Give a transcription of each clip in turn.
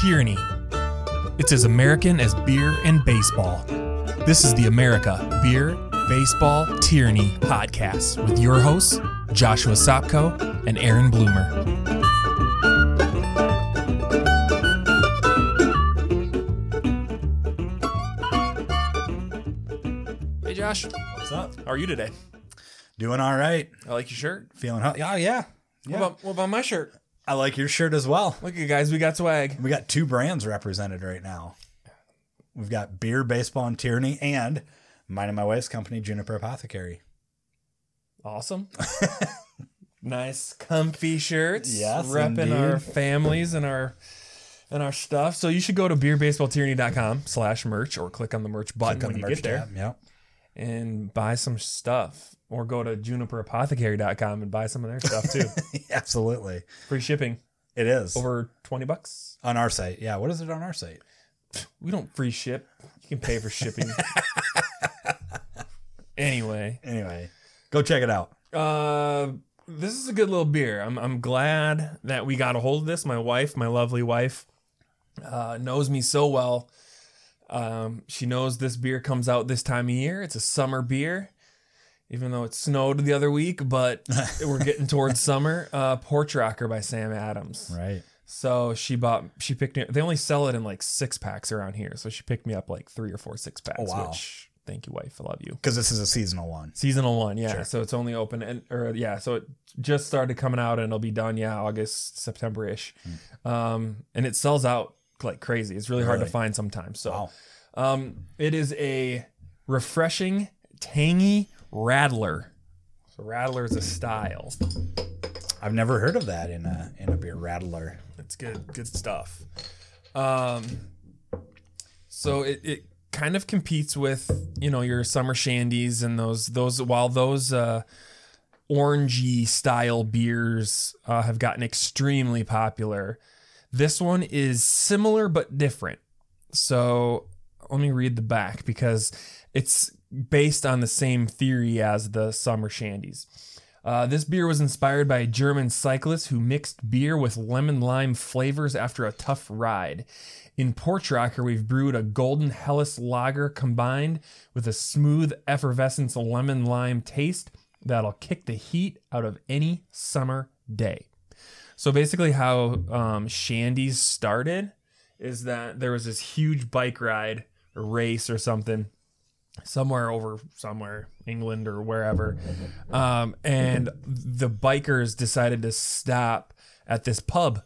Tyranny. It's as American as beer and baseball. This is the America Beer, Baseball, Tyranny podcast with your hosts, Joshua Sopko and Aaron Bloomer. Hey, Josh. What's up? How are you today? Doing all right. I like your shirt. Feeling hot. Oh, yeah. What, about, what about my shirt? I like your shirt as well. Look at you guys, we got swag. We got two brands represented right now. We've got Beer, Baseball, and Tyranny, and mine and my wife's company, Juniper Apothecary. Awesome. nice, comfy shirts. Yes, repping indeed. our families and our and our stuff. So you should go to beerbaseballtyranny.com slash merch or click on the merch button Click on when the you merch get there tab. Yep. And buy some stuff. Or go to juniperapothecary.com and buy some of their stuff too. Absolutely. Free shipping It is. over 20 bucks. on our site. Yeah. What is it on our site? We don't free ship. You can pay for shipping. anyway, Anyway, go check it out. Uh, this is a good little beer. I'm I'm glad that we got a hold of this. My wife, my lovely wife, uh, knows me so well. Um, she knows this beer comes out this time of year. It's a summer beer, even though it snowed the other week, but we're getting towards summer. Uh, Porch Rocker by Sam Adams. Right. So she bought, she picked me. They only sell it in like six packs around here, so she picked me up like three or four six packs. Oh, wow. Which thank you, wife. I love you. Because this is a seasonal one. Seasonal one, yeah. Sure. So it's only open and or yeah, so it just started coming out and it'll be done, yeah, August, September ish. Um, and it sells out like crazy. It's really, hard to find sometimes. So Wow. um it is a refreshing, tangy rattler. So rattler is a style. I've never heard of that in a in a beer rattler. It's good, good stuff. Um, so it, it kind of competes with you know your summer shandies and those those while those uh, orangey style beers uh, have gotten extremely popular. This one is similar but different. So let me read the back because it's based on the same theory as the summer shandies. Uh, this beer was inspired by a German cyclist who mixed beer with lemon lime flavors after a tough ride. In Porch Rocker, we've brewed a golden Helles lager combined with a smooth effervescence lemon lime taste that'll kick the heat out of any summer day. So basically, how um, Shandy's started is that there was this huge bike ride or race or something somewhere over somewhere England or wherever, um, and the bikers decided to stop at this pub.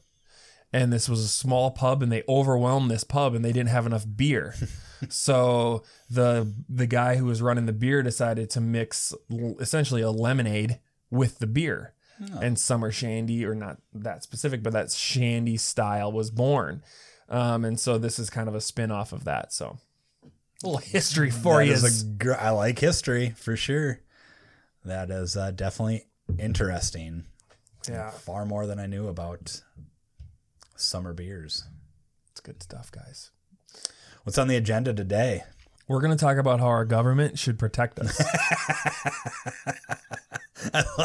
And this was a small pub, and they overwhelmed this pub, and they didn't have enough beer. so the the guy who was running the beer decided to mix essentially a lemonade with the beer and summer shandy or not that specific but that shandy style was born um, and so this is kind of a spin-off of that so a little history for That you is gr- I like history for sure. That is uh, definitely interesting. yeah Far more than I knew about summer beers. it's good stuff guys What's on the agenda today? We're going to talk about how our government should protect us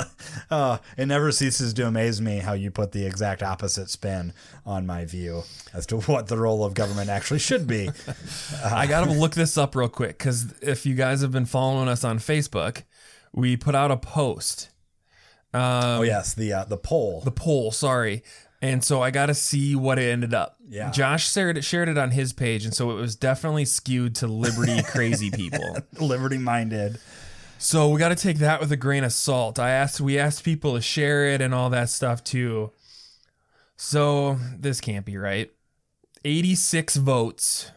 oh, it never ceases to amaze me how you put the exact opposite spin on my view as to what the role of government actually should be. i gotta look this up real quick because if you guys have been following us on facebook we put out a post oh yes, the uh, the poll. the poll, sorry. And so I got to see what it ended up. Yeah. Josh shared it, shared it on his page, and so it was definitely skewed to liberty crazy people. liberty minded. So we got to take that with a grain of salt. I asked, we asked people to share it and all that stuff too. So this can't be right. 86 votes.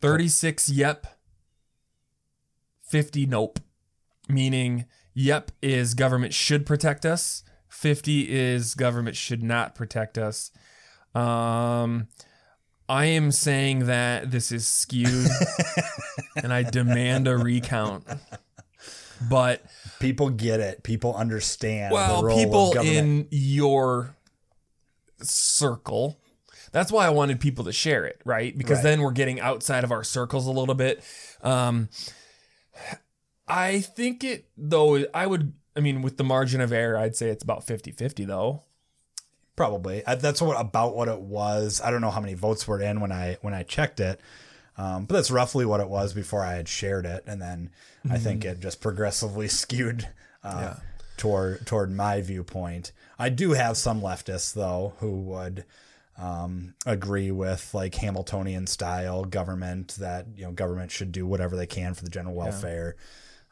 36 yep. 50 nope. Meaning yep is government should protect us. 50 is government should not protect us. Um I am saying that this is skewed and I demand a recount. But People get it. People understand well, the role people of government. in your circle. That's why I wanted people to share it, right? Because Right. then we're getting outside of our circles a little bit. Um, I think it, though, I would, I mean, with the margin of error, I'd say it's about 50 50, though. probably. I, that's what about what it was. I don't know how many votes were in when I when I checked it, um, but that's roughly what it was before I had shared it, and then I think it just progressively skewed uh, toward toward my viewpoint. I do have some leftists though who would um, agree with like Hamiltonian style government that you know government should do whatever they can for the general welfare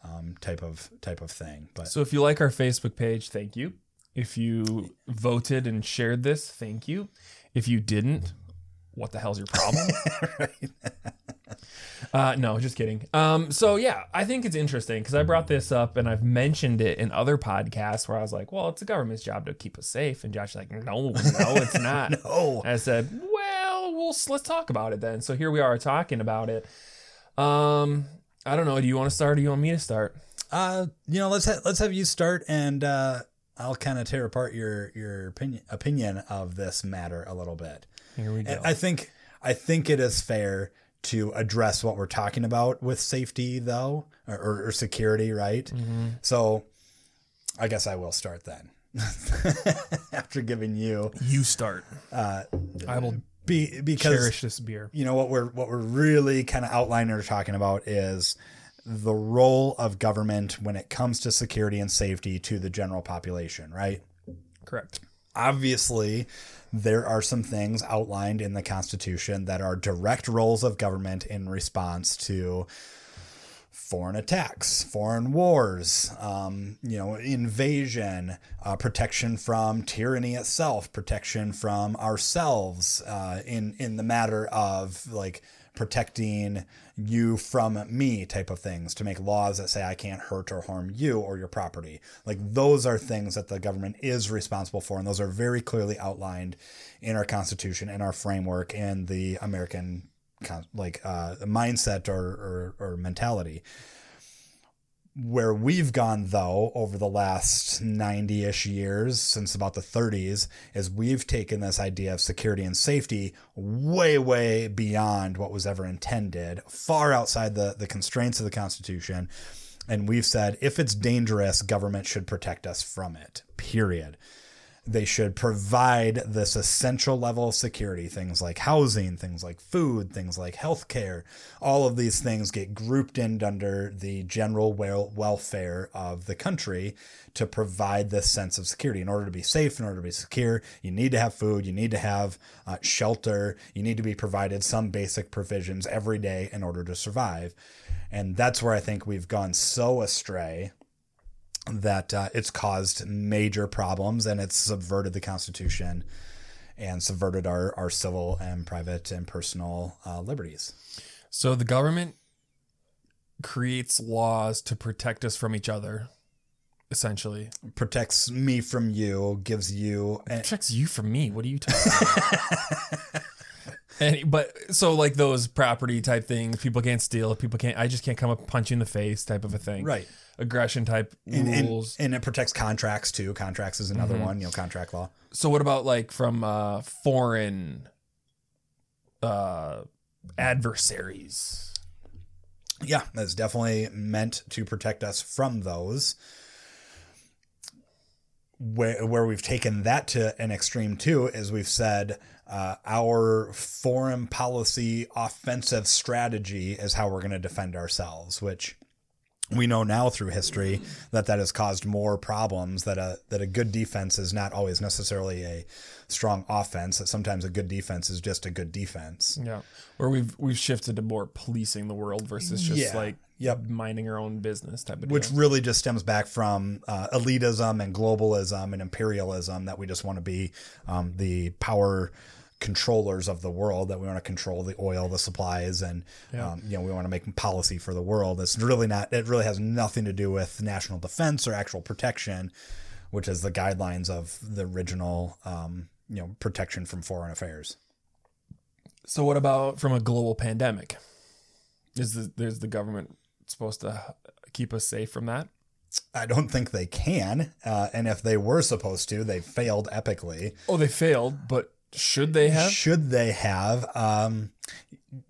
um, type of type of thing. But So if you like our Facebook page, thank you. If you voted and shared this, thank you. If you didn't, what the hell's your problem? uh, no, just kidding. Um, so yeah, I think it's interesting because I brought this up and I've mentioned it in other podcasts where I was like, "Well, it's the government's job to keep us safe," and Josh's like, "No, no, it's not." oh, And I said, "Well, we'll let's talk about it then." So here we are talking about it. Um, I don't know. Do you want to start? or Do you want me to start? uh, you know, let's ha- let's have you start, and uh, I'll kind of tear apart your your opinion opinion of this matter a little bit. Here we go. I think I think it is fair to address what we're talking about with safety, though, or, or, or security, right? So, I guess I will start then. After giving you you start. uh, I will be because cherish this beer. you know what we're what we're really kind of outlining or talking about is the role of government when it comes to security and safety to the general population, right? Correct. Obviously, there are some things outlined in the Constitution that are direct roles of government in response to foreign attacks, foreign wars, um, you know, invasion, uh, protection from tyranny itself, protection from ourselves uh, in in the matter of like protecting you from me type of things to make laws that say I can't hurt or harm you or your property. Like those are things that the government is responsible for, and those are very clearly outlined in our Constitution and our framework and the American like uh, mindset or, or or mentality. Where we've gone though over the last 90-ish years since about the 30s is we've taken this idea of security and safety way way beyond what was ever intended, far outside the the constraints of the constitution. And we've said if it's dangerous, government should protect us from it. Period they should provide this essential level of security things like housing things like food things like healthcare. All of these things get grouped in under the general wel- welfare of the country to provide this sense of security. In order to be safe in order to be secure you need to have food you need to have uh, shelter you need to be provided some basic provisions every day in order to survive. And that's where i think we've gone so astray that uh, it's caused major problems and it's subverted the Constitution and subverted our, our civil and private and personal uh, liberties. So the government creates laws to protect us from each other, essentially. Protects me from you, gives you. And, Protects you from me. What are you talking about? And, but so like those property type things, people can't steal. People can't. I just can't come up punch you in the face, type of a thing. right. Aggression type And, and, rules. and it protects contracts too. Contracts is another one, you know, contract law. so what about like from uh, foreign uh, adversaries? Yeah, that's definitely meant to protect us from those. Where where we've taken that to an extreme too is we've said uh, our foreign policy offensive strategy is how we're going to defend ourselves, which we know now through history that that has caused more problems that a that a good defense is not always necessarily a strong offense that sometimes a good defense is just a good defense Yeah, where we've we've shifted to more policing the world versus just Yeah. like Yep. minding our own business type of which deal. really just stems back from uh, elitism and globalism and imperialism that we just want to be um, the power controllers of the world that we want to control the oil the supplies and um, you know we want to make policy for the world it's really not it really has nothing to do with national defense or actual protection which is the guidelines of the original um, you know protection from foreign affairs So what about from a global pandemic? Is the there's the government supposed to keep us safe from that? I don't think they can. Uh, and if they were supposed to, they failed epically. Oh, they failed, but should they have? Should they have? Um,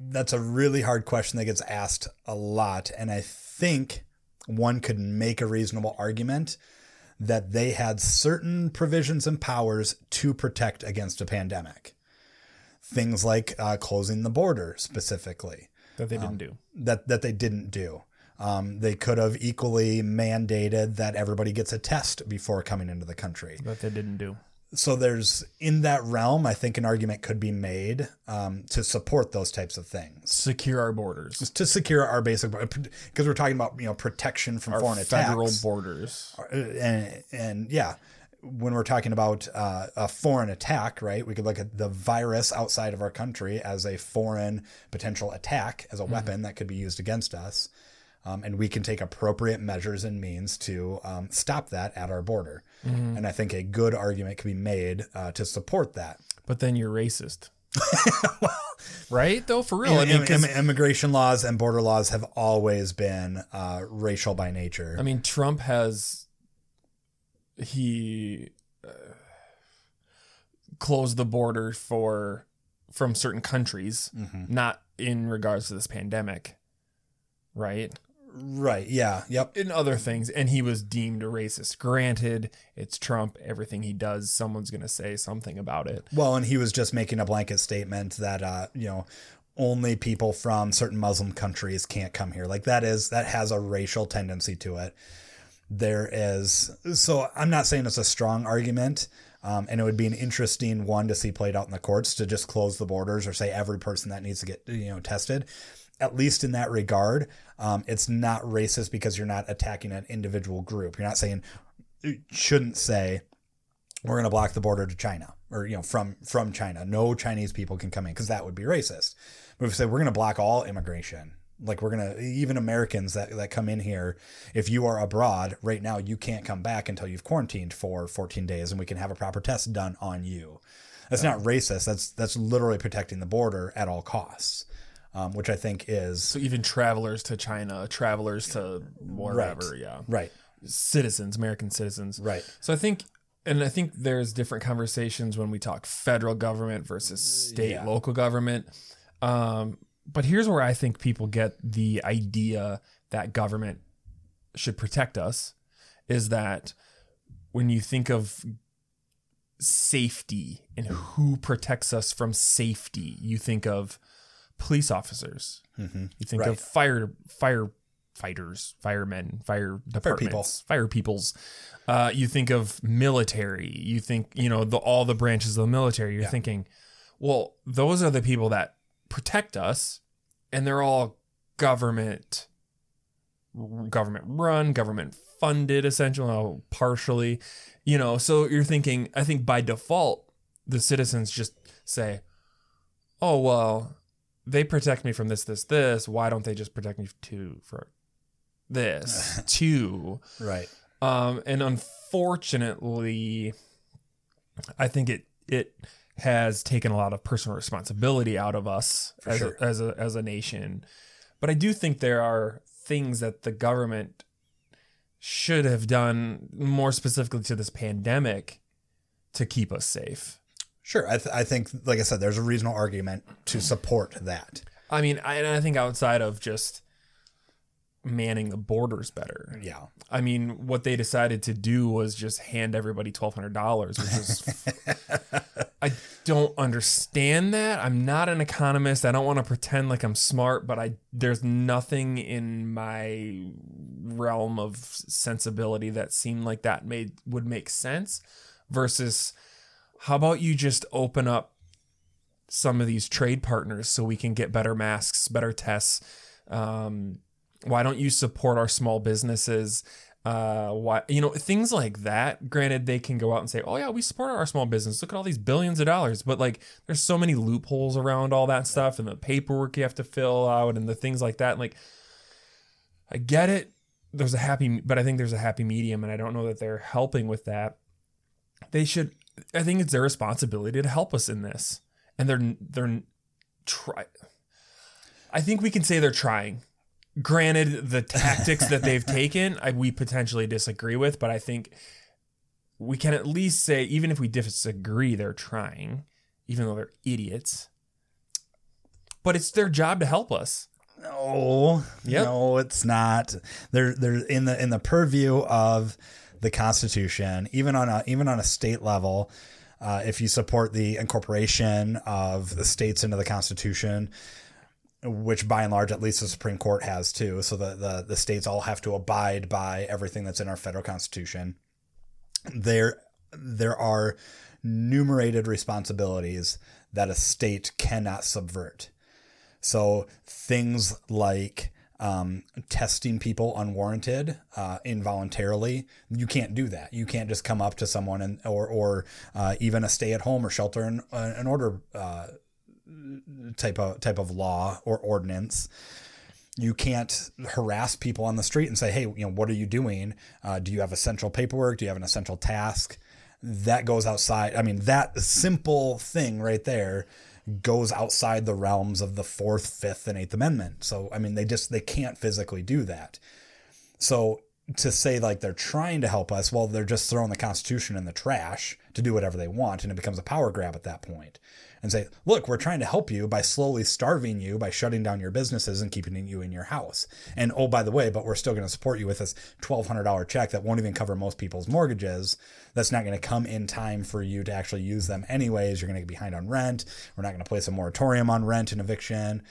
that's a really hard question that gets asked a lot. And I think one could make a reasonable argument that they had certain provisions and powers to protect against a pandemic. Things like uh, closing the border specifically that they didn't do. that that they didn't do. Um, they could have equally mandated that everybody gets a test before coming into the country. That they didn't do. So there's in that realm, I think an argument could be made um, to support those types of things Secure our borders. to secure our basic because we're talking about you know protection from Our foreign federal attacks borders. and and yeah when we're talking about uh, a foreign attack right we could look at the virus outside of our country as a foreign potential attack as a weapon that could be used against us um, and we can take appropriate measures and means to um, stop that at our border and i think a good argument can be made uh, to support that But then you're racist. right? Though, for real. I mean, im- immigration laws and border laws have always been uh, racial by nature I mean, Trump has he uh, closed the border for from certain countries, Mm-hmm. not in regards to this pandemic, right? Right yeah yep In other things, and he was deemed a racist. Granted, it's Trump. Everything he does, someone's going to say something about it. Well, and he was just making a blanket statement that uh, you know only people from certain Muslim countries can't come here. Like that is that has a racial tendency to it. There is so I'm not saying it's a strong argument. Um, and it would be an interesting one to see played out in the courts to just close the borders or say every person that needs to get you know tested. At least in that regard, um, it's not racist because you're not attacking an individual group. You're not saying shouldn't say we're going to block the border to China or you know from from China. No Chinese people can come in because that would be racist. But if we say we're going to block all immigration, like we're going to even Americans that that come in here, if you are abroad right now, you can't come back until you've quarantined for 14 days, and we can have a proper test done on you. That's not racist. That's that's literally protecting the border at all costs, um, which I think is So even travelers to China, travelers to wherever, yeah, right, citizens, American citizens, right. So I think, and I think there's different conversations when we talk federal government versus state, Yeah. local government. Um, but here's where I think people get the idea that government should protect us is that when you think of safety and who protects us from safety, you think of police officers. Mm-hmm. You think Right. of fire firefighters, firemen, fire departments, fire peoples. Uh, you think of military. You think you know the all the branches of the military. You're Yeah. thinking, well, those are the people that protect us, and they're all government, government run, government funded, essentially, well, partially. You know, so you're thinking. I think by default, the citizens just say, "Oh well, they protect me from this, this, this. Why don't they just protect me too for this too?" Right. Um, and unfortunately, I think it it has taken a lot of personal responsibility out of us For as sure. a, as a as a nation. But I do think there are things that the government should have done more specifically to this pandemic to keep us safe. Sure. I, th- I think, like I said, there's a reasonable argument to support that. I mean, I, and I think outside of just manning the borders better. Yeah. I mean, what they decided to do was just hand everybody twelve hundred dollars, which is I don't understand that. I'm not an economist. I don't want to pretend like I'm smart, but I there's nothing in my realm of sensibility that seemed like that made would make sense. Versus, how about you just open up some of these trade partners so we can get better masks, better tests. Um, why don't you support our small businesses? Uh, why you know things like that? Granted, they can go out and say, "Oh yeah, we support our small business. Look at all these billions of dollars." But like, there's so many loopholes around all that stuff, and the paperwork you have to fill out, and the things like that. Like, I get it. There's a happy, but I think there's a happy medium, and I don't know that they're helping with that. They should. I think it's their responsibility to help us in this, and they're they're try. I think we can say they're trying. Granted, the tactics that they've taken, I, we potentially disagree with, but I think we can at least say, even if we disagree, they're trying, even though they're idiots. But it's their job to help us. No, Yep. no, it's not. They're they're in the in the purview of the Constitution, even on a even on a state level. Uh, if you support the incorporation of the states into the Constitution, which by and large, at least the Supreme Court has too, so the, the, the states all have to abide by everything that's in our federal Constitution. There, there are numerated responsibilities that a state cannot subvert. So things like um, testing people unwarranted, uh, involuntarily, you can't do that. You can't just come up to someone and or or uh, even a stay at home or shelter in, uh, an order uh, type of type of law or ordinance. You can't harass people on the street and say, "Hey, you know, what are you doing? Uh, do you have essential paperwork? Do you have an essential task?" That goes outside. I mean, that simple thing right there goes outside the realms of the Fourth, Fifth, and Eighth Amendment. So, I mean, they just they can't physically do that. So to say like they're trying to help us, well, they're just throwing the Constitution in the trash to do whatever they want, and it becomes a power grab at that point and say, look, we're trying to help you by slowly starving you by shutting down your businesses and keeping you in your house. And oh, by the way, but we're still going to support you with this $1,200 check that won't even cover most people's mortgages. That's not going to come in time for you to actually use them anyways. You're going to get behind on rent. We're not going to place a moratorium on rent and eviction.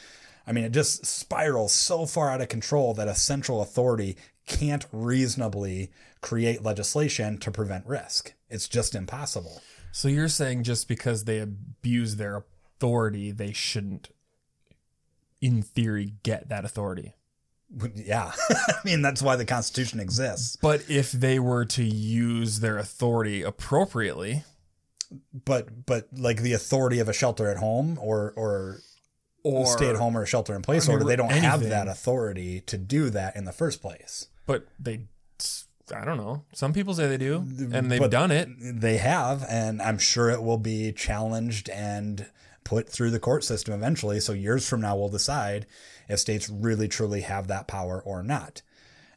I mean, it just spirals so far out of control that a central authority can't reasonably create legislation to prevent risk. It's just impossible. So you're saying just because they abuse their authority, they shouldn't, in theory, get that authority. Yeah. I mean, that's why the Constitution exists. But if they were to use their authority appropriately, but but like the authority of a shelter at home or or or stay at home or a shelter in place I mean, order, they don't anything. have that authority to do that in the first place. But they I don't know. Some people say they do, and they've but done it. They have, and I'm sure it will be challenged and put through the court system eventually. So years from now, we'll decide if states really truly have that power or not.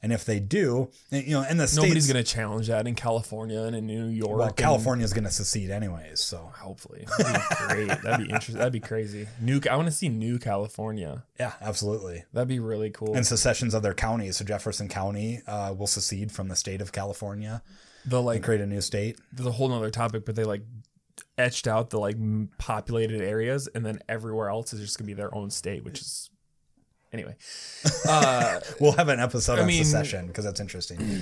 And if they do, you know, and the states, nobody's going to challenge that in California and in New York. Well, California is going to secede anyways, so hopefully, that'd be great. that'd be interesting. That'd be crazy. New, I want to see New California. Yeah, absolutely. That'd be really cool. And secessions of their counties. So Jefferson County uh, will secede from the state of California. They'll like create a new state. There's a whole other topic, but they like etched out the like populated areas, and then everywhere else is just gonna be their own state, which is Anyway, uh, we'll have an episode I on mean, secession because that's interesting.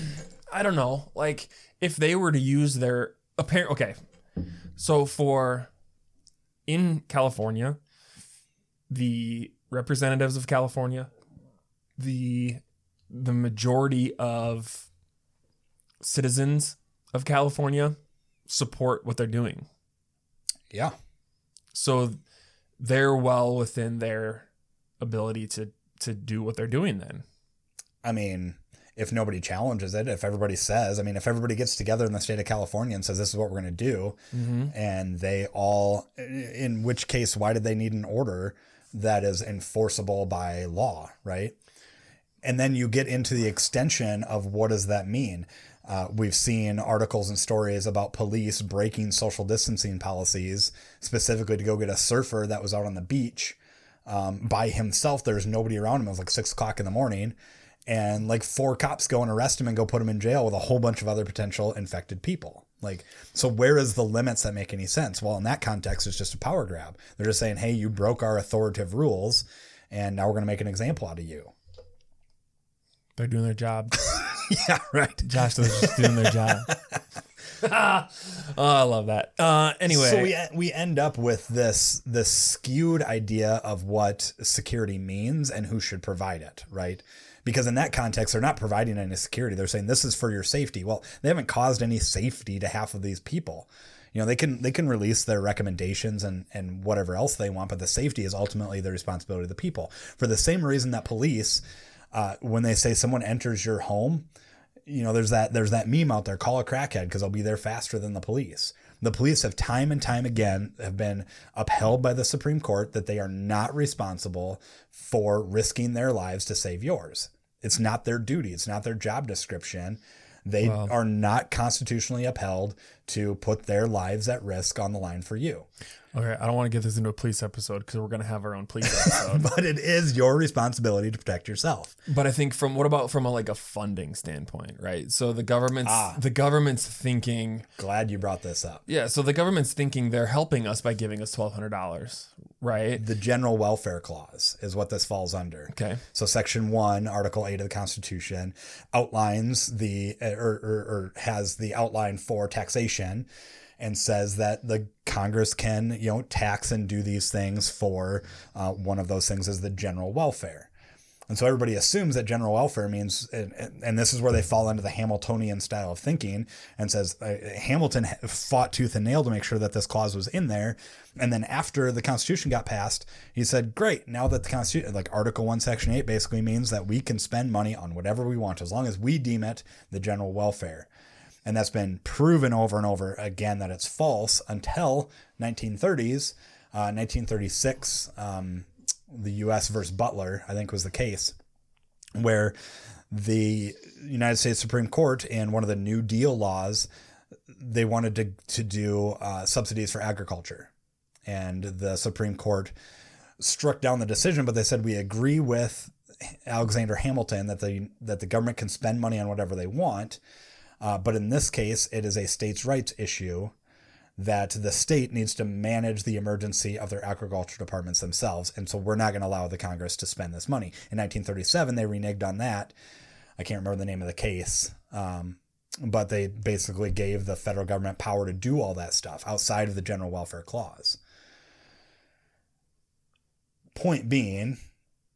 I don't know, like if they were to use their apparent. Okay, so for in California, the representatives of California, the the majority of citizens of California support what they're doing. Yeah. So they're well within their ability to to do what they're doing then. I mean, if nobody challenges it, if everybody says, I mean, if everybody gets together in the state of California and says this is what we're going to do, mm-hmm. and they all, in which case, why did they need an order that is enforceable by law, right? And then you get into the extension of what does that mean? Uh, we've seen articles and stories about police breaking social distancing policies specifically to go get a surfer that was out on the beach um, by himself. There's nobody around him. It was like six o'clock in the morning. And like four cops go and arrest him and go put him in jail with a whole bunch of other potential infected people. Like, so where is the limits that make any sense? Well, in that context, it's just a power grab. They're just saying, hey, you broke our authoritative rules, and now we're going to make an example out of you. They're doing their job. yeah, right. Josh, they're just doing their job. oh, I love that. Uh, anyway, so we we end up with this this skewed idea of what security means and who should provide it, right? Because in that context, they're not providing any security. They're saying this is for your safety. Well, they haven't caused any safety to half of these people. You know, they can they can release their recommendations and and whatever else they want, but the safety is ultimately the responsibility of the people. For the same reason that police, uh, when they say someone enters your home, you know, there's that there's that meme out there, call a crackhead because I'll be there faster than the police. The police have time and time again have been upheld by the Supreme Court that they are not responsible for risking their lives to save yours. It's not their duty. It's not their job description. They are not constitutionally upheld to put their lives at risk on the line for you. Okay, I don't want to get this into a police episode because we're gonna have our own police episode. But it is your responsibility to protect yourself. but I think from what about from a like a funding standpoint, right? So the government's Ah. the government's thinking, Glad you brought this up. yeah. So the government's thinking they're helping us by giving us twelve hundred dollars, right? The general welfare clause is what this falls under. Okay. So, Section 1, Article 8 of the Constitution outlines the, or, or, or has the outline for taxation and says that the Congress can, you know, tax and do these things for uh, one of those things is the general welfare. And so everybody assumes that general welfare means, and, and this is where they fall into the Hamiltonian style of thinking and says uh, Hamilton fought tooth and nail to make sure that this clause was in there. And then after the Constitution got passed, he said, great, now that the Constitution, like Article 1, Section 8 basically means that we can spend money on whatever we want as long as we deem it the general welfare. And that's been proven over and over again that it's false until 1930s, uh, 1936. Um, the U.S. versus Butler, I think was the case, where the United States Supreme Court in one of the New Deal laws, they wanted to to do uh, subsidies for agriculture, and the Supreme Court struck down the decision, but they said we agree with Alexander Hamilton that the that the government can spend money on whatever they want, uh, but in this case, it is a states' rights issue that the state needs to manage the emergency of their agriculture departments themselves. And so we're not going to allow the Congress to spend this money. In 1937, they reneged on that. I can't remember the name of the case. Um, but they basically gave the federal government power to do all that stuff outside of the general welfare clause. Point being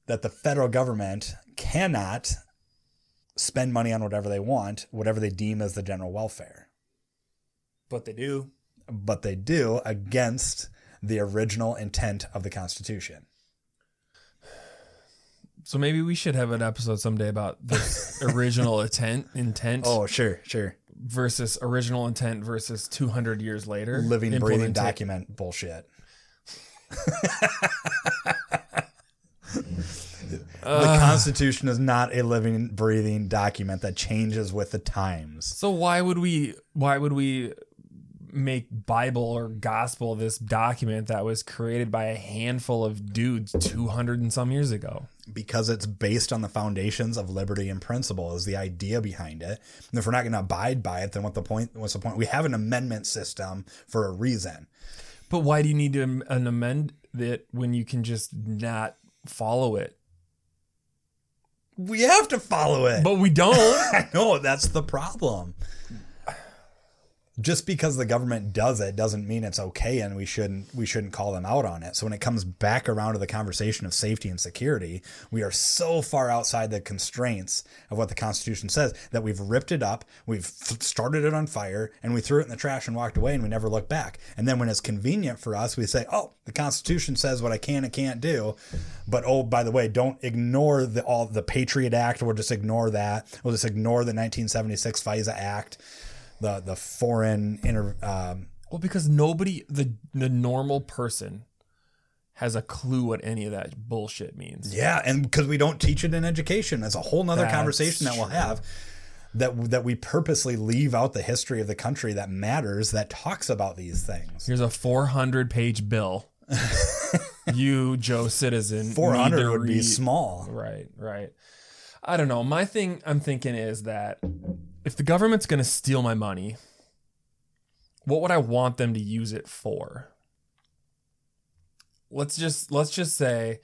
that the federal government cannot spend money on whatever they want, whatever they deem as the general welfare But they do. but they do against the original intent of the Constitution. So maybe we should have an episode someday about this original intent intent Oh, sure, sure. versus original intent versus 200 years later. Living, breathing document bullshit. the Constitution is not a living, breathing document that changes with the times. So why would we why would we make Bible or gospel this document that was created by a handful of dudes 200 and some years ago? Because it's based on the foundations of liberty and principle is the idea behind it. And if we're not going to abide by it, then what the point? What's the point? We have an amendment system for a reason. But why do you need to an amend it when you can just not follow it? We have to follow it. But we don't. I know that's the problem. Just because the government does it doesn't mean it's okay and we shouldn't we shouldn't call them out on it. So when it comes back around to the conversation of safety and security, we are so far outside the constraints of what the Constitution says that we've ripped it up, we've started it on fire, and we threw it in the trash and walked away and we never look back. And then when it's convenient for us, we say, "Oh, the Constitution says what I can and can't do." But oh, by the way, don't ignore the all the Patriot Act. We'll just ignore that. We'll just ignore the 1976 FISA Act, the the foreign inter. Um, well, because nobody the the normal person has a clue what any of that bullshit means. yeah, and because we don't teach it in education, that's a whole nother That's conversation that we'll true. have. That that we purposely leave out the history of the country that matters that talks about these things. Here's a 400 page bill. you, Joe Citizen, 400 would be small. Right, right. I don't know. My thing I'm thinking is that if the government's going to steal my money, what would I want them to use it for? Let's just let's just say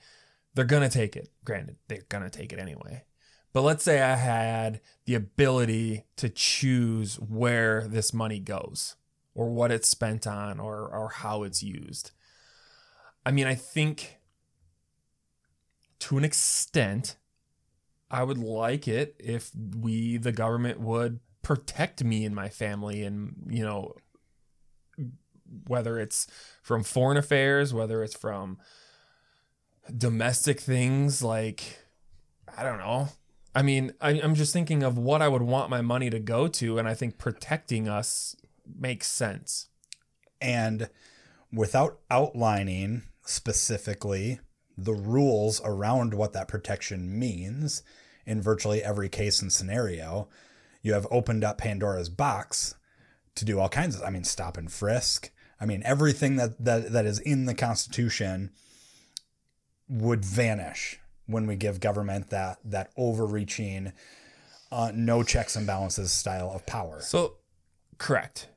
they're going to take it. Granted, they're going to take it anyway. But let's say I had the ability to choose where this money goes or what it's spent on or or how it's used. I mean, I think to an extent I would like it if we, the government, would protect me and my family, and you know, whether it's from foreign affairs, whether it's from domestic things, like I don't know. I mean, I, I'm just thinking of what I would want my money to go to, and I think protecting us makes sense. and without outlining specifically the rules around what that protection means in virtually every case and scenario, you have opened up Pandora's box to do all kinds of I mean stop and frisk. I mean everything that that, that is in the Constitution would vanish when we give government that that overreaching uh, no checks and balances style of power. So, correct.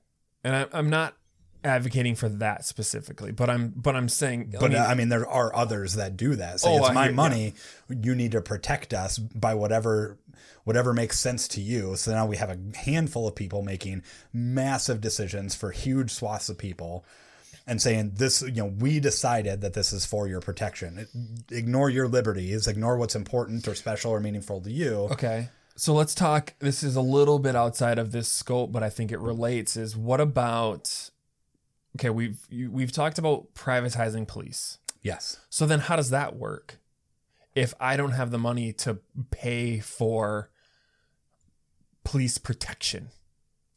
And I, I'm not advocating for that specifically, but I'm but I'm saying. But I mean, uh, I mean, there are others that do that. Say Oh, it's my hear- money. You need to protect us by whatever whatever makes sense to you. So now we have a handful of people making massive decisions for huge swaths of people, and saying this. You know, we decided that this is for your protection. Ignore your liberties. Ignore what's important or special or meaningful to you. okay. So let's talk. This is a little bit outside of this scope, but I think it relates. Is what about? Okay, we've you, we've talked about privatizing police. Yes. So then, how does that work? If I don't have the money to pay for police protection,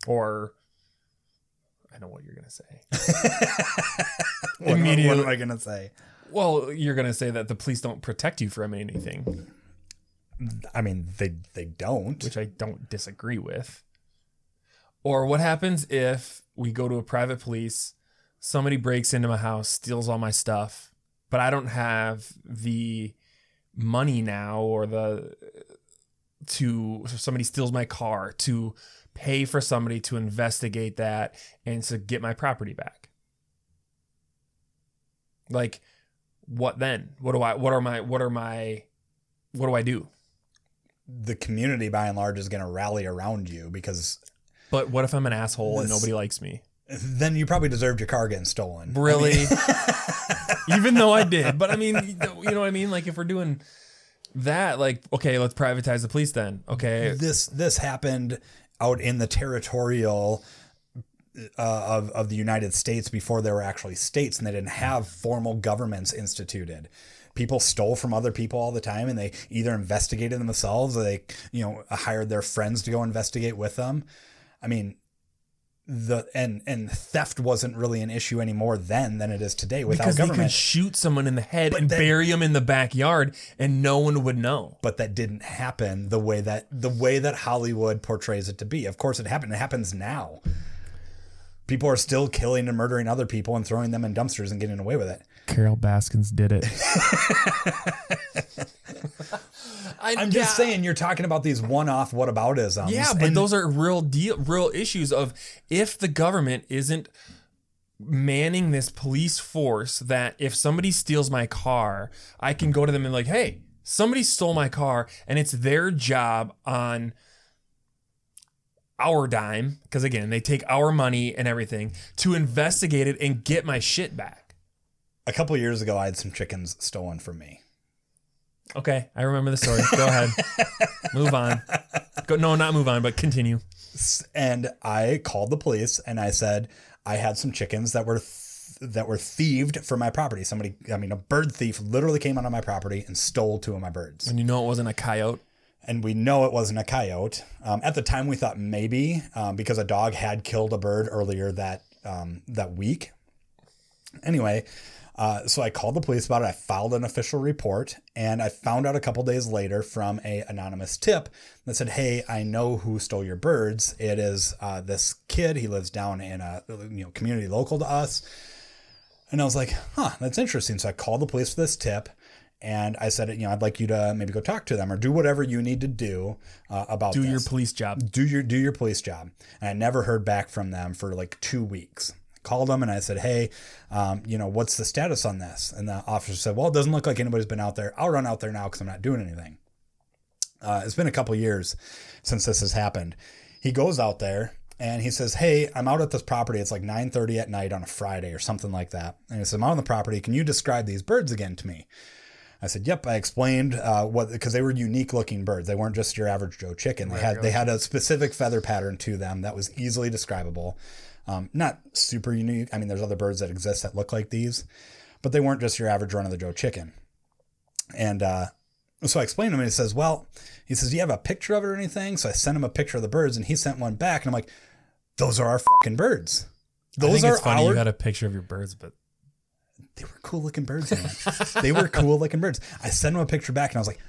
or I know what you're gonna say. What, what Immediately- am I gonna say? Well, you're gonna say that the police don't protect you from anything, I mean, they they don't. which I don't disagree with. Or what happens if we go to a private police, somebody breaks into my house, steals all my stuff, but I don't have the money now or the to so somebody steals my car to pay for somebody to investigate that and to get my property back. Like what then? What do I what are my what are my what do I do? the community by and large is going to rally around you because But what if I'm an asshole and nobody likes me? Then you probably deserved your car getting stolen. Really? Even though I did. But I mean, you know what I mean? Like if we're doing that, like, okay, let's privatize the police then. Okay. This this happened out in the territorial uh, of of the United States before there were actually states, and they didn't have formal governments instituted. People stole from other people all the time, and they either investigated themselves or they, you know, hired their friends to go investigate with them. I mean, the and and theft wasn't really an issue anymore then than it is today without Because they government. could shoot someone in the head and then- bury him in the backyard and no one would know. but that didn't happen the way that the way that Hollywood portrays it to be. Of course, it happened. It happens now. People are still killing and murdering other people and throwing them in dumpsters and getting away with it. Carol Baskins did it. I, I'm just saying, you're talking about these one-off whataboutisms. Yeah, but and those are real deal, real issues of if the government isn't manning this police force that if somebody steals my car, I can go to them and like, hey, somebody stole my car, and it's their job on our dime because again they take our money and everything to investigate it and get my shit back a couple years ago, I had some chickens stolen from me. okay i remember the story go ahead move on go no not move on but continue and I called the police and I said I had some chickens that were th- that were thieved from my property. Somebody, I mean, a bird thief literally came onto my property and stole two of my birds. and you know it wasn't a coyote And we know it wasn't a coyote. Um, at the time, we thought maybe um, because a dog had killed a bird earlier that um, that week. Anyway, uh, so I called the police about it. I filed an official report, and I found out a couple days later from a anonymous tip that said, "Hey, I know who stole your birds. It is uh, this kid. He lives down in a you know community local to us." And I was like, "Huh, that's interesting." So I called the police for this tip, and I said, "You know, I'd like you to maybe go talk to them or do whatever you need to do uh, about do this. your police job do your do your police job." And I never heard back from them for like two weeks. Called them and I said, "Hey, um, you know, what's the status on this?" And the officer said, "Well, it doesn't look like anybody's been out there. I'll run out there now because I'm not doing anything." Uh, it's been a couple years since this has happened. He goes out there and he says, "Hey, I'm out at this property. It's like 9:30 at night on a Friday or something like that." And he says, "I'm out on the property. Can you describe these birds again to me?" I said, "Yep." I explained uh, what because they were unique looking birds. They weren't just your average Joe chicken. They had they had a specific feather pattern to them that was easily describable. Um, not super unique. I mean, there's other birds that exist that look like these, but they weren't just your average run of the Joe chicken. And uh, so I explained to him, and he says, "Well," he says, "Do you have a picture of it or anything?" So I sent him a picture of the birds, and he sent one back, and I'm like, "Those are our fucking birds. Those are it's funny our you had a picture of your birds, but they were cool looking birds, man. they were cool looking birds. I sent him a picture back and I was like,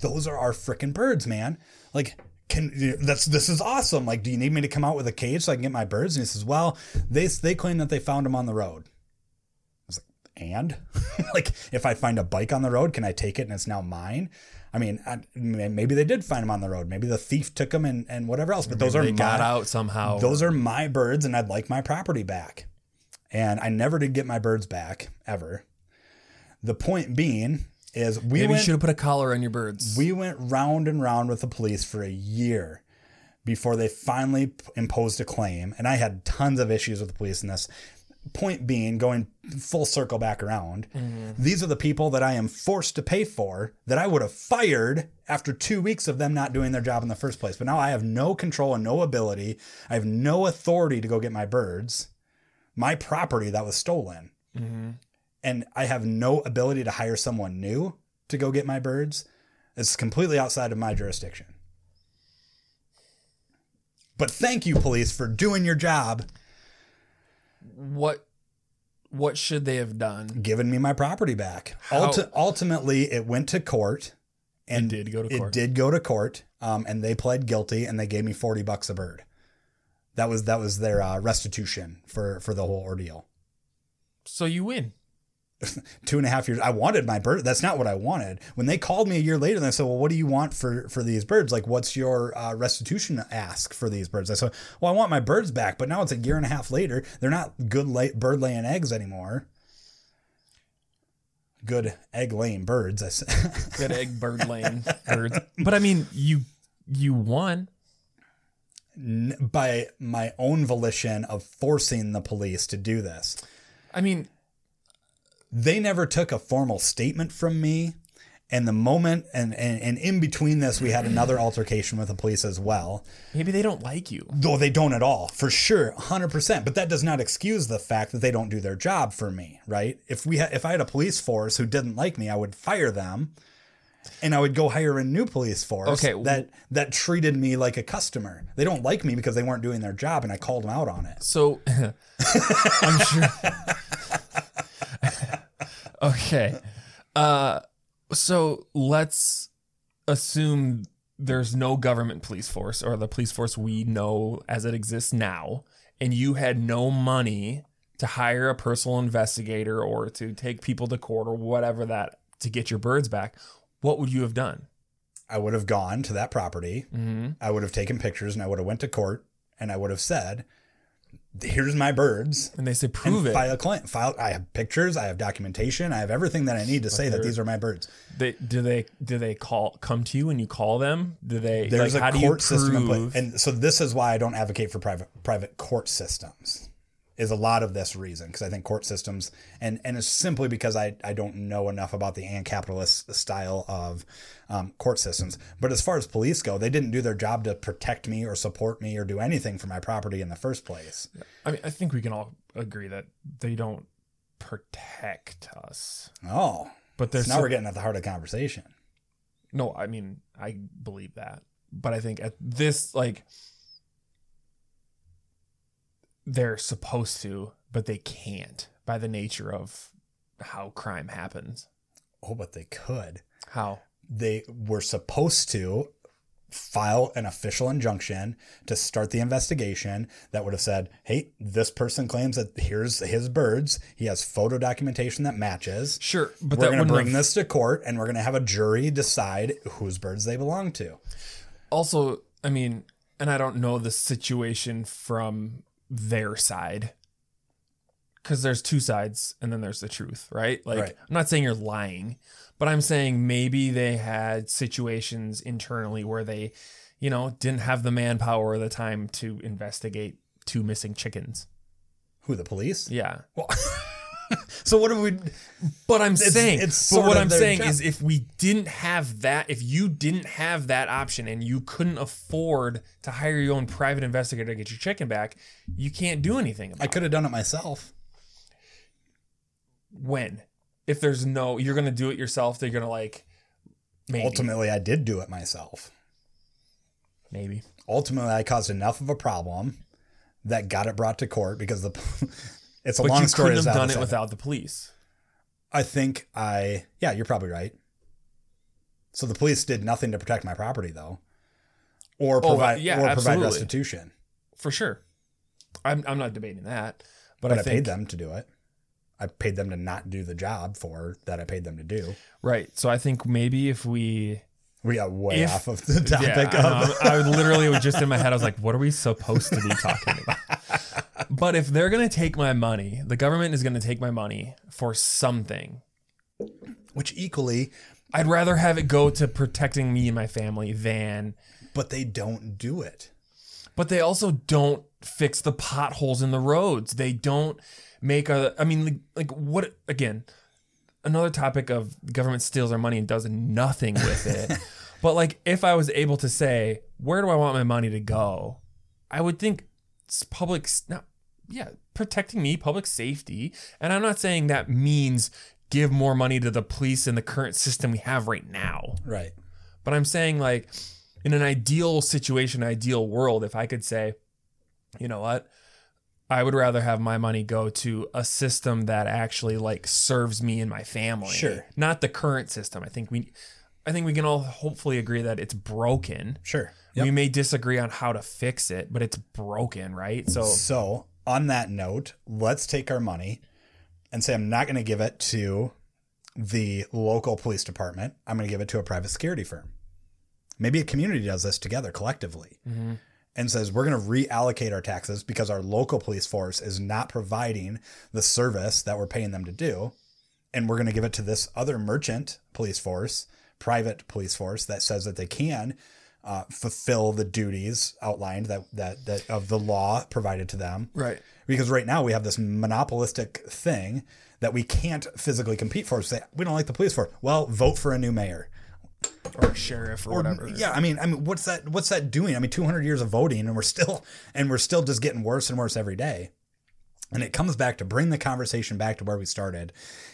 those are our freaking birds, man. Like, can that's this is awesome. Like, do you need me to come out with a cage so I can get my birds? And he says, well, they they claim that they found them on the road. I was like, and like, if I find a bike on the road, can I take it and it's now mine? I mean, I, maybe they did find them on the road. Maybe the thief took them and, and whatever else. But those are they my, got out somehow. those are my birds, and I'd like my property back. And I never did get my birds back ever. The point being is we Maybe you should have put a collar on your birds. we went round and round with the police for a year before they finally p- imposed a claim. And I had tons of issues with the police in this. Point being, going full circle back around, mm-hmm. these are the people that I am forced to pay for that I would have fired after two weeks of them not doing their job in the first place. But now I have no control and no ability. I have no authority to go get my birds, my property that was stolen. Mm-hmm. And I have no ability to hire someone new to go get my birds. It's completely outside of my jurisdiction. But thank you, police, for doing your job, what what should they have done? Given me my property back. Ulti- ultimately, it went to court, and did go to court. it did go to court, um, and they pled guilty, and they gave me forty bucks a bird. That was that was their uh, restitution for for the whole ordeal. So you win. two and a half years. I wanted my bird. That's not what I wanted. When they called me a year later, they said, "Well, what do you want for for these birds? Like, what's your uh, restitution ask for these birds?" I said, "Well, I want my birds back." But now it's a year and a half later. They're not good lay- bird laying eggs anymore. Good egg laying birds. I said. Good egg bird laying birds. But I mean, you you won. N- by my own volition of forcing the police to do this. I mean, they never took a formal statement from me and the moment and, and and in between this we had another altercation with the police as well maybe they don't like you. though they don't at all for sure 100% but that does not excuse the fact that they don't do their job for me right if we had if i had a police force who didn't like me i would fire them and i would go hire a new police force Okay. that that treated me like a customer they don't like me because they weren't doing their job and i called them out on it So I'm sure. Okay. Uh, so let's assume there's no government police force or the police force we know as it exists now, and you had no money to hire a personal investigator or to take people to court or whatever that to get your birds back. What would you have done? i would have gone to that property Mm-hmm. I would have taken pictures and I would have went to court and I would have said, "Here's my birds." And they say, prove it. file a claim. File. I have pictures. I have documentation. I have everything that I need to say that these are my birds. They, do they do they call come to you and you call them? Do they There's like, a how do you court system in place, and so this is why I don't advocate for private private court systems. Is a lot of this reason because I think court systems, and and it's simply because I I don't know enough about the and capitalist style of um, court systems. But as far as police go, they didn't do their job to protect me or support me or do anything for my property in the first place. I mean, I think we can all agree that they don't protect us. Oh, But there's now some- we're getting at the heart of the conversation. no. I mean, I believe that, but I think at this like they're supposed to, but they can't by the nature of how crime happens. Oh, but they could. How They were supposed to file an official injunction to start the investigation that would have said, hey, this person claims that here's his birds. He has photo documentation that matches. sure, but we're going to bring have- this to court and we're going to have a jury decide whose birds they belong to. also i mean and i don't know the situation from their side because there's two sides and then there's the truth right like Right. i'm not saying you're lying but i'm saying maybe they had situations internally where they you know didn't have the manpower or the time to investigate two missing chickens Who, the police? yeah Well, so what do we. But I'm It's- saying, it's but what I'm saying job. is, if we didn't have that, if you didn't have that option, and you couldn't afford to hire your own private investigator to get your chicken back, you can't do anything about I could have done it myself. When, if there's no, you're gonna do it yourself. They're gonna like, maybe, Ultimately, I did do it myself. maybe. ultimately I caused enough of a problem that got it brought to court because the it's a But long you story. couldn't have done it without the police. I think I yeah, you're probably right. So the police did nothing to protect my property though. or Oh, provide yeah, or provide absolutely. restitution. for sure. I'm I'm not debating that, but, But I, I, think paid them to do it. I paid them to not do the job for that I paid them to do. right. So I think maybe if we We got way If- off of the topic I, of I was literally was just in my head. I was like, what are we supposed to be talking about? but if they're gonna take my money, the government is gonna take my money for something. which equally, I'd rather have it go to protecting me and my family than but they don't do it. but they also don't fix the potholes in the roads. They don't make a. I mean, like, like what? Again, another topic of government steals our money and does nothing with it. but like, if I was able to say, where do I want my money to go? I would think it's public. Not, yeah, protecting me, public safety, and I'm not saying that means give more money to the police in the current system we have right now. Right. But I'm saying like in an ideal situation, ideal world, if I could say, you know what? I would rather have my money go to a system that actually like serves me and my family. Sure. Not the current system. I think we I think we can all hopefully agree that it's broken. Sure. We may disagree on how to fix it, but it's broken, right? So So, on that note, let's take our money and say I'm not going to give it to the local police department. I'm going to give it to a private security firm. Maybe a community does this together collectively mm-hmm. And says we're going to reallocate our taxes because our local police force is not providing the service that we're paying them to do. And we're going to give it to this other merchant police force, private police force that says that they can uh, fulfill the duties outlined that, that that of the law provided to them Right. because right now we have this monopolistic thing that we can't physically compete for. Say we don't like the police force. Well, vote for a new mayor. Or sheriff or, whatever. Yeah, I mean, I mean, what's that? What's that doing? I mean, 200 years of voting, and we're still and we're still just getting worse and worse every day. And it comes back to bring the conversation back to where we started.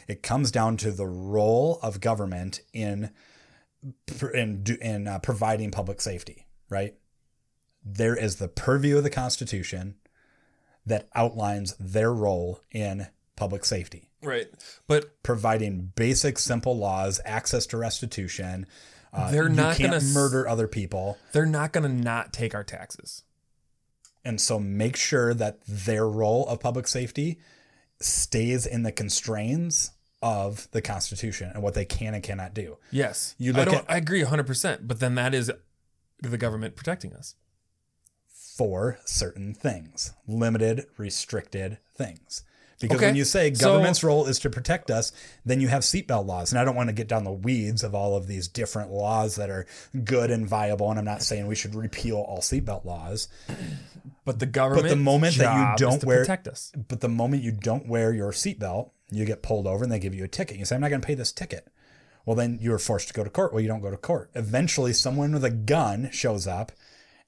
It comes down to the role of government in in in uh, providing public safety. Right there is the purview of the Constitution that outlines their role in public safety Right. But providing basic, simple laws, access to restitution. Uh, They're not gonna murder other people, they're not going to not take our taxes. and so make sure that their role of public safety stays in the constraints of the Constitution and what they can and cannot do. Yes. You I look don't at- I agree 100%, but then that is the government protecting us. for certain things, limited, restricted things. Because Okay, when you say so- government's role is to protect us, then you have seatbelt laws. And I don't want to get down the weeds of all of these different laws that are good and viable. And I'm not saying we should repeal all seatbelt laws. But the government but the moment that you don't wear- protect us. But the moment you don't wear your seatbelt, you get pulled over and they give you a ticket. You say, I'm not going to pay this ticket. Well, then you're forced to go to court. Well, you don't go to court. Eventually, someone with a gun shows up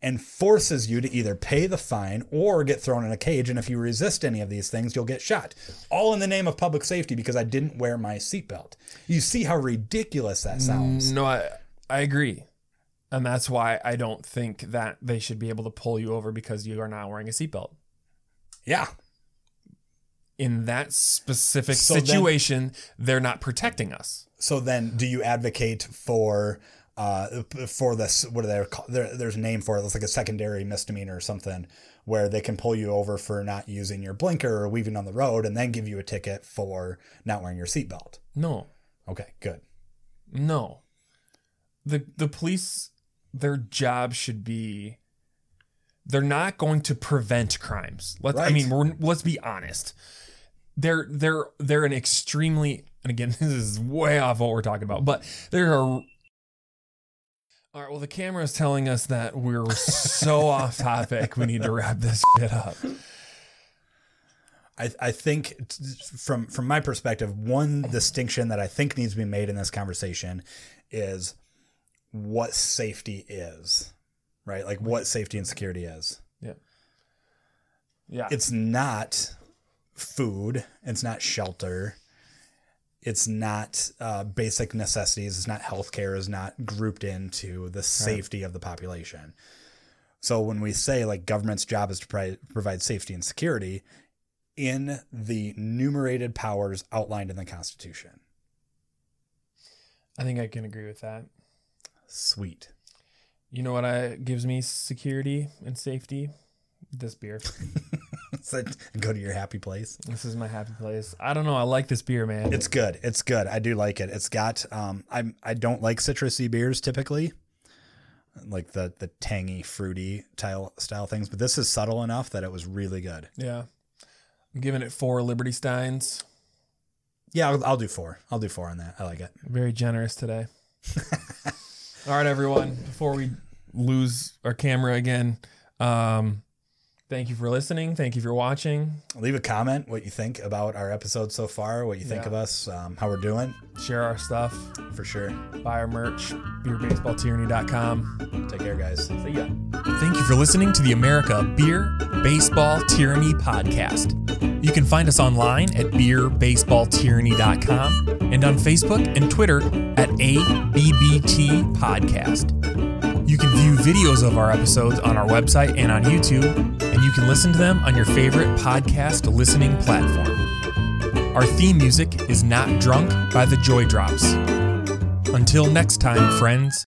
and forces you to either pay the fine or get thrown in a cage. And if you resist any of these things, you'll get shot. All in the name of public safety because I didn't wear my seatbelt. You see how ridiculous that sounds. No, I I agree. And that's why I don't think that they should be able to pull you over because you are not wearing a seatbelt. Yeah. In that specific So then- situation, they're not protecting us. So then, do you advocate for uh, for this? What are they called? There, there's a name for it. It's like a secondary misdemeanor or something, where they can pull you over for not using your blinker or weaving on the road, and then give you a ticket for not wearing your seatbelt. No. Okay, good. No. The the police their job should be they're not going to prevent crimes. Let's I mean, we're, let's be honest. They're they're they're an extremely and again this is way off what we're talking about, but they're a all right. Well, the camera is telling us that we're so off topic. We need to wrap this shit up. I, I think from from my perspective, one distinction that I think needs to be made in this conversation is what safety is, right? Like what safety and security is. Yeah. Yeah. it's not food it's not shelter it's not uh, basic necessities it's not healthcare is not grouped into the safety of the population so when we say like government's job is to pri- provide safety and security in the numerated powers outlined in the constitution I think I can agree with that. sweet You know what I gives me security and safety? This beer. So, go to your happy place. this is my happy place. I don't know. I like this beer, man. It's good. It's good. I do like it. It's got um I'm I don't like citrusy beers typically. Like the the tangy, fruity style style things, but this is subtle enough that it was really good. yeah. I'm giving it four Liberty Steins. Yeah, I'll, I'll do four. I'll do four on that. I like it. Very generous today. All right, everyone. Before we lose our camera again, um, thank you for listening. Thank you for watching. Leave a comment what you think about our episode so far, what you think Yeah. of us, um, how we're doing, Share our stuff. for sure. Buy our merch. BeerBaseballTyranny.com. Take care, guys. See ya. Thank you for listening to the America Beer Baseball Tyranny podcast. You can find us online at beerbaseballtyranny.com and on Facebook and Twitter at ABBT Podcast. You can view videos of our episodes on our website and on YouTube, and you can listen to them on your favorite podcast listening platform. Our theme music is Not Drunk by the Joy Drops. Until next time, friends,